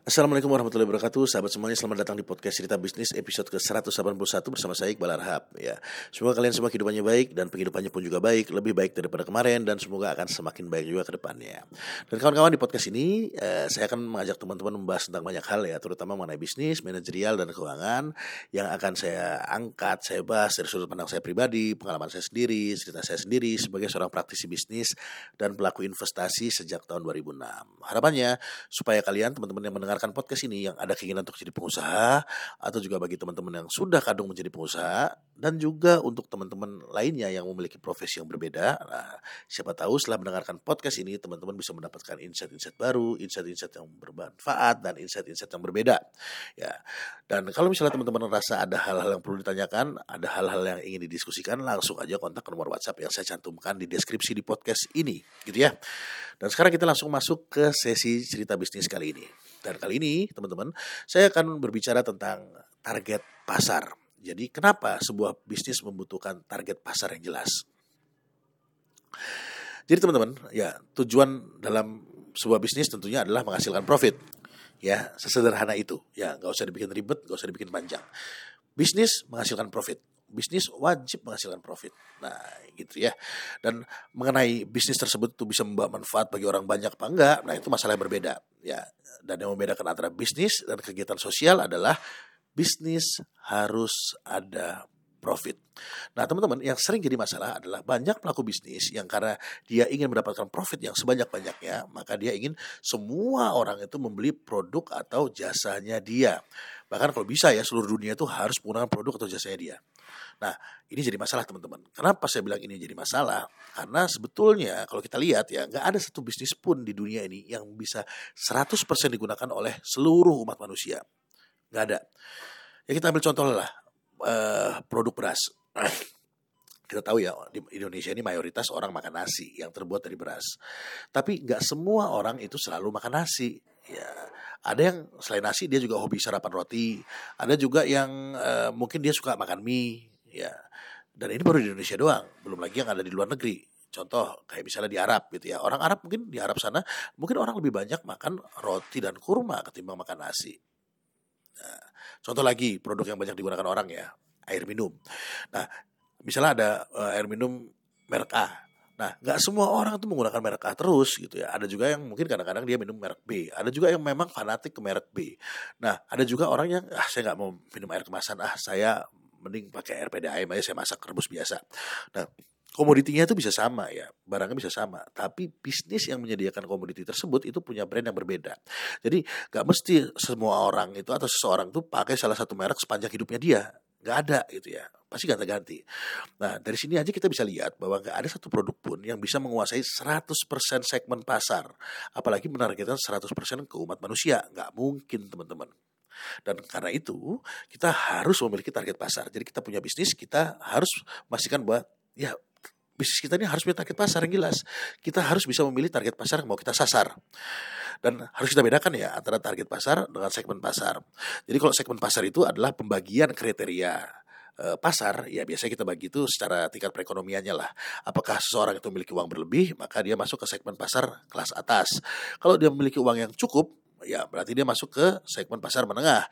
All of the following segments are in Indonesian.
Assalamualaikum warahmatullahi wabarakatuh. Sahabat semuanya selamat datang di podcast cerita bisnis episode ke-181 bersama saya Iqbal Arhab ya. Semoga kalian semua kehidupannya baik dan penghidupannya pun juga baik Lebih baik daripada kemarin dan semoga akan semakin baik juga ke depannya. Dan kawan-kawan di podcast ini eh, saya akan mengajak teman-teman membahas tentang banyak hal ya. Terutama mengenai bisnis, manajerial dan keuangan Yang akan saya angkat, saya bahas dari sudut pandang saya pribadi Pengalaman saya sendiri, cerita saya sendiri sebagai seorang praktisi bisnis Dan pelaku investasi sejak tahun 2006 Harapannya supaya kalian teman-teman yang mendengar mendengarkan podcast ini yang ada keinginan untuk jadi pengusaha atau juga bagi teman-teman yang sudah kadung menjadi pengusaha dan juga untuk teman-teman lainnya yang memiliki profesi yang berbeda. Nah, siapa tahu setelah mendengarkan podcast ini teman-teman bisa mendapatkan insight-insight baru, insight-insight yang bermanfaat dan insight-insight yang berbeda. Ya. Dan kalau misalnya teman-teman merasa ada hal-hal yang perlu ditanyakan, ada hal-hal yang ingin didiskusikan, langsung aja kontak ke nomor WhatsApp yang saya cantumkan di deskripsi di podcast ini, gitu ya. Dan sekarang kita langsung masuk ke sesi cerita bisnis kali ini. Dan kali ini, teman-teman, saya akan berbicara tentang target pasar. Jadi, kenapa sebuah bisnis membutuhkan target pasar yang jelas? Jadi, teman-teman, ya tujuan dalam sebuah bisnis tentunya adalah menghasilkan profit. Ya, sesederhana itu. Ya, nggak usah dibikin ribet, nggak usah dibikin panjang. Bisnis menghasilkan profit bisnis wajib menghasilkan profit. Nah, gitu ya. Dan mengenai bisnis tersebut itu bisa membawa manfaat bagi orang banyak apa enggak, nah itu masalah yang berbeda. Ya, dan yang membedakan antara bisnis dan kegiatan sosial adalah bisnis harus ada profit. Nah, teman-teman, yang sering jadi masalah adalah banyak pelaku bisnis yang karena dia ingin mendapatkan profit yang sebanyak-banyaknya, maka dia ingin semua orang itu membeli produk atau jasanya dia. Bahkan kalau bisa ya seluruh dunia itu harus menggunakan produk atau jasanya dia. Nah, ini jadi masalah teman-teman. Kenapa saya bilang ini jadi masalah? Karena sebetulnya kalau kita lihat ya, nggak ada satu bisnis pun di dunia ini yang bisa 100% digunakan oleh seluruh umat manusia. Nggak ada. Ya kita ambil contoh lah, uh, produk beras. kita tahu ya di Indonesia ini mayoritas orang makan nasi yang terbuat dari beras. Tapi nggak semua orang itu selalu makan nasi. Ya, ada yang selain nasi dia juga hobi sarapan roti. Ada juga yang uh, mungkin dia suka makan mie ya. Dan ini baru di Indonesia doang belum lagi yang ada di luar negeri. Contoh kayak misalnya di Arab gitu ya. Orang Arab mungkin di Arab sana mungkin orang lebih banyak makan roti dan kurma ketimbang makan nasi. Nah, contoh lagi produk yang banyak digunakan orang ya air minum. Nah misalnya ada uh, air minum merek A Nah, nggak semua orang itu menggunakan merek A terus gitu ya. Ada juga yang mungkin kadang-kadang dia minum merek B. Ada juga yang memang fanatik ke merek B. Nah, ada juga orang yang ah saya nggak mau minum air kemasan. Ah, saya mending pakai RPDAM aja saya masak rebus biasa. Nah, komoditinya itu bisa sama ya, barangnya bisa sama, tapi bisnis yang menyediakan komoditi tersebut itu punya brand yang berbeda. Jadi gak mesti semua orang itu atau seseorang itu pakai salah satu merek sepanjang hidupnya dia, Gak ada gitu ya, pasti ganti-ganti. Nah dari sini aja kita bisa lihat bahwa gak ada satu produk pun yang bisa menguasai 100% segmen pasar, apalagi menargetkan 100% ke umat manusia, gak mungkin teman-teman. Dan karena itu kita harus memiliki target pasar. Jadi kita punya bisnis, kita harus memastikan bahwa ya bisnis kita ini harus punya target pasar yang jelas. Kita harus bisa memilih target pasar yang mau kita sasar. Dan harus kita bedakan ya antara target pasar dengan segmen pasar. Jadi kalau segmen pasar itu adalah pembagian kriteria eh, pasar ya biasanya kita bagi itu secara tingkat perekonomiannya lah apakah seseorang itu memiliki uang berlebih maka dia masuk ke segmen pasar kelas atas kalau dia memiliki uang yang cukup ya berarti dia masuk ke segmen pasar menengah.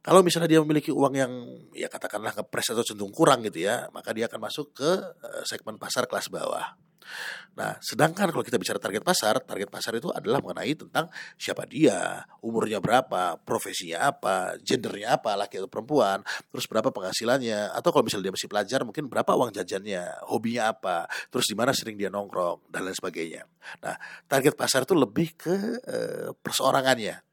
Kalau misalnya dia memiliki uang yang ya katakanlah ngepres atau cenderung kurang gitu ya, maka dia akan masuk ke eh, segmen pasar kelas bawah. Nah, sedangkan kalau kita bicara target pasar, target pasar itu adalah mengenai tentang siapa dia, umurnya berapa, profesinya apa, gendernya apa, laki atau perempuan, terus berapa penghasilannya, atau kalau misalnya dia masih pelajar, mungkin berapa uang jajannya, hobinya apa, terus di mana sering dia nongkrong dan lain sebagainya. Nah, target pasar itu lebih ke e, perseorangannya.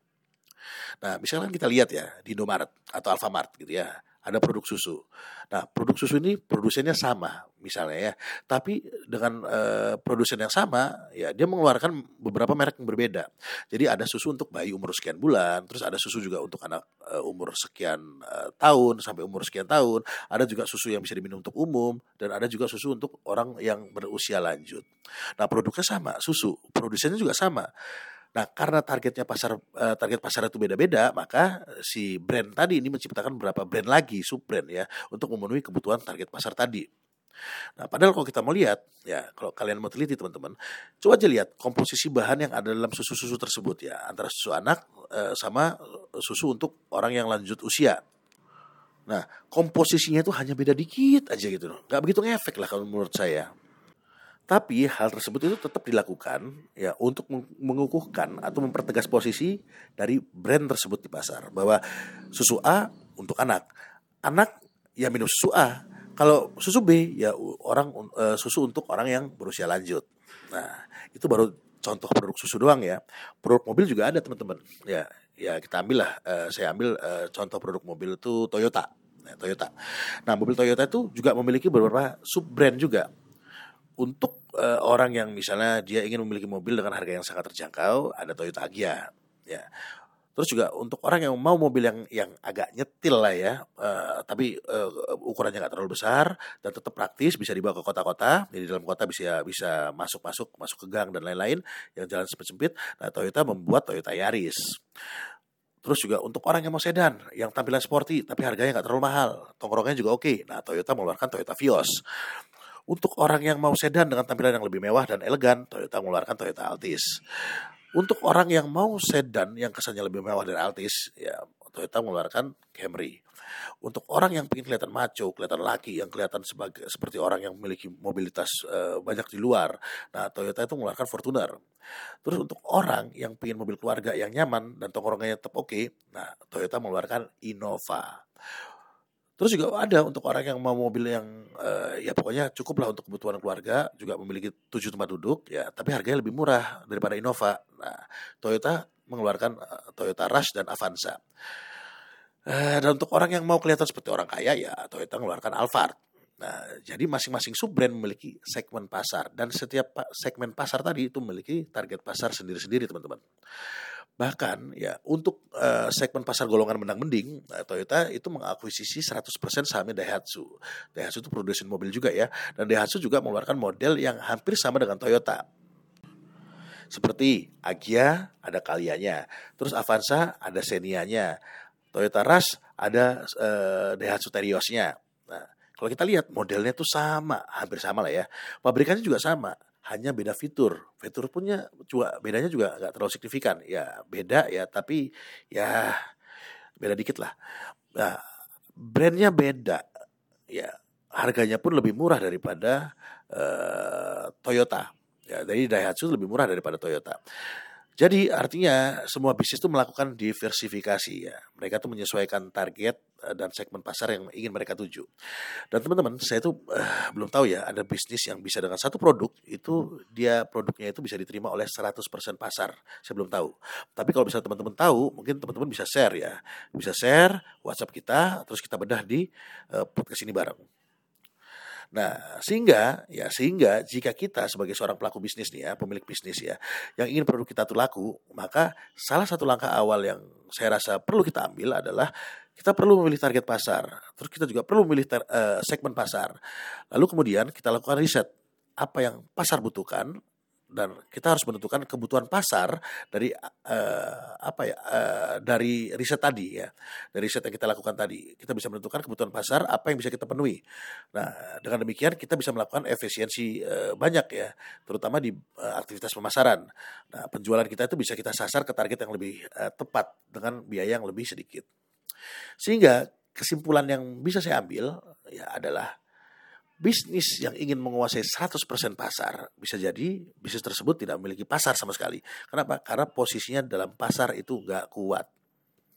Nah, misalnya kita lihat ya di Indomaret atau Alfamart gitu ya ada produk susu. Nah, produk susu ini produsennya sama misalnya ya, tapi dengan uh, produsen yang sama ya dia mengeluarkan beberapa merek yang berbeda. Jadi ada susu untuk bayi umur sekian bulan, terus ada susu juga untuk anak uh, umur sekian uh, tahun sampai umur sekian tahun, ada juga susu yang bisa diminum untuk umum dan ada juga susu untuk orang yang berusia lanjut. Nah, produknya sama, susu, produsennya juga sama. Nah, karena targetnya pasar uh, target pasar itu beda-beda, maka si brand tadi ini menciptakan beberapa brand lagi, sub brand ya, untuk memenuhi kebutuhan target pasar tadi. Nah, padahal kalau kita mau lihat, ya kalau kalian mau teliti teman-teman, coba aja lihat komposisi bahan yang ada dalam susu-susu tersebut ya, antara susu anak uh, sama susu untuk orang yang lanjut usia. Nah, komposisinya itu hanya beda dikit aja gitu loh. Gak begitu ngefek lah kalau menurut saya. Tapi hal tersebut itu tetap dilakukan ya untuk mengukuhkan atau mempertegas posisi dari brand tersebut di pasar bahwa susu A untuk anak, anak ya minum susu A. Kalau susu B ya orang uh, susu untuk orang yang berusia lanjut. Nah itu baru contoh produk susu doang ya. Produk mobil juga ada teman-teman. Ya ya kita ambil lah. Uh, saya ambil uh, contoh produk mobil itu Toyota. Nah, Toyota. Nah mobil Toyota itu juga memiliki beberapa sub brand juga untuk uh, orang yang misalnya dia ingin memiliki mobil dengan harga yang sangat terjangkau, ada Toyota Agya, ya. Terus juga untuk orang yang mau mobil yang yang agak nyetil lah ya, uh, tapi uh, ukurannya nggak terlalu besar dan tetap praktis, bisa dibawa ke kota-kota. Jadi dalam kota bisa bisa masuk-masuk, masuk ke gang dan lain-lain yang jalan sempit-sempit. Nah Toyota membuat Toyota Yaris. Terus juga untuk orang yang mau sedan, yang tampilan sporty tapi harganya nggak terlalu mahal, tongkrongannya juga oke. Nah Toyota mengeluarkan Toyota Vios. Untuk orang yang mau sedan dengan tampilan yang lebih mewah dan elegan, Toyota mengeluarkan Toyota Altis. Untuk orang yang mau sedan yang kesannya lebih mewah dari Altis, ya Toyota mengeluarkan Camry. Untuk orang yang ingin kelihatan maco, kelihatan laki, yang kelihatan sebagai seperti orang yang memiliki mobilitas uh, banyak di luar, nah Toyota itu mengeluarkan Fortuner. Terus untuk orang yang ingin mobil keluarga yang nyaman dan tongkrongannya tetap oke, okay, nah Toyota mengeluarkan Innova. Terus juga ada untuk orang yang mau mobil yang uh, ya pokoknya cukup lah untuk kebutuhan keluarga, juga memiliki tujuh tempat duduk ya, tapi harganya lebih murah daripada Innova. Nah, Toyota mengeluarkan uh, Toyota Rush dan Avanza. Uh, dan untuk orang yang mau kelihatan seperti orang kaya ya Toyota mengeluarkan Alphard. Nah, jadi masing-masing sub brand memiliki segmen pasar dan setiap segmen pasar tadi itu memiliki target pasar sendiri-sendiri, teman-teman. Bahkan ya untuk uh, segmen pasar golongan menang mending, uh, Toyota itu mengakuisisi 100% sahamnya Daihatsu. Daihatsu itu produsen mobil juga ya. Dan Daihatsu juga mengeluarkan model yang hampir sama dengan Toyota. Seperti Agya ada kalianya, terus Avanza ada Xenia-nya, Toyota Rush ada uh, Daihatsu Teriosnya. Nah, kalau kita lihat modelnya tuh sama, hampir sama lah ya. Pabrikannya juga sama hanya beda fitur. Fitur punya juga bedanya juga nggak terlalu signifikan. Ya beda ya, tapi ya beda dikit lah. Nah, brandnya beda. Ya harganya pun lebih murah daripada uh, Toyota. Ya, dari Daihatsu lebih murah daripada Toyota. Jadi artinya semua bisnis itu melakukan diversifikasi ya. Mereka tuh menyesuaikan target eh, dan segmen pasar yang ingin mereka tuju. Dan teman-teman, saya tuh uh, belum tahu ya ada bisnis yang bisa dengan satu produk itu dia produknya itu bisa diterima oleh 100% pasar. Saya belum tahu. Tapi kalau bisa teman-teman tahu, mungkin teman-teman bisa share ya. Bisa share WhatsApp kita terus kita bedah di uh, podcast ini bareng. Nah, sehingga ya sehingga jika kita sebagai seorang pelaku bisnis nih ya, pemilik bisnis ya, yang ingin produk kita tuh laku, maka salah satu langkah awal yang saya rasa perlu kita ambil adalah kita perlu memilih target pasar. Terus kita juga perlu memilih uh, segmen pasar. Lalu kemudian kita lakukan riset apa yang pasar butuhkan, dan kita harus menentukan kebutuhan pasar dari uh, apa ya uh, dari riset tadi ya dari riset yang kita lakukan tadi. Kita bisa menentukan kebutuhan pasar apa yang bisa kita penuhi. Nah dengan demikian kita bisa melakukan efisiensi uh, banyak ya terutama di uh, aktivitas pemasaran. Nah penjualan kita itu bisa kita sasar ke target yang lebih uh, tepat dengan biaya yang lebih sedikit. Sehingga kesimpulan yang bisa saya ambil ya adalah bisnis yang ingin menguasai 100% pasar bisa jadi bisnis tersebut tidak memiliki pasar sama sekali. Kenapa? Karena posisinya dalam pasar itu nggak kuat.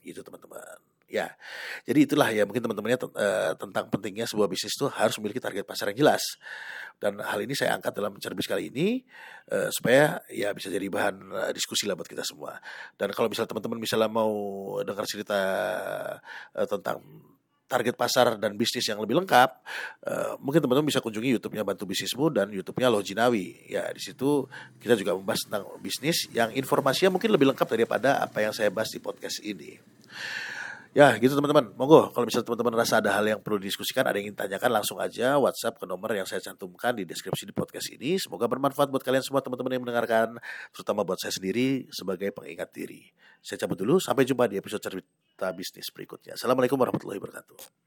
Gitu teman-teman. Ya, jadi itulah ya mungkin teman-temannya uh, tentang pentingnya sebuah bisnis itu harus memiliki target pasar yang jelas. Dan hal ini saya angkat dalam cerbis kali ini uh, supaya ya bisa jadi bahan uh, diskusi lah buat kita semua. Dan kalau misalnya teman-teman misalnya mau dengar cerita tentang target pasar dan bisnis yang lebih lengkap, uh, mungkin teman-teman bisa kunjungi YouTube-nya Bantu Bisnismu dan YouTube-nya Lojinawi. Ya, di situ kita juga membahas tentang bisnis yang informasinya mungkin lebih lengkap daripada apa yang saya bahas di podcast ini. Ya gitu teman-teman, monggo kalau misalnya teman-teman rasa ada hal yang perlu didiskusikan, ada yang ingin tanyakan langsung aja WhatsApp ke nomor yang saya cantumkan di deskripsi di podcast ini. Semoga bermanfaat buat kalian semua teman-teman yang mendengarkan, terutama buat saya sendiri sebagai pengingat diri. Saya cabut dulu, sampai jumpa di episode cerita bisnis berikutnya. Assalamualaikum warahmatullahi wabarakatuh.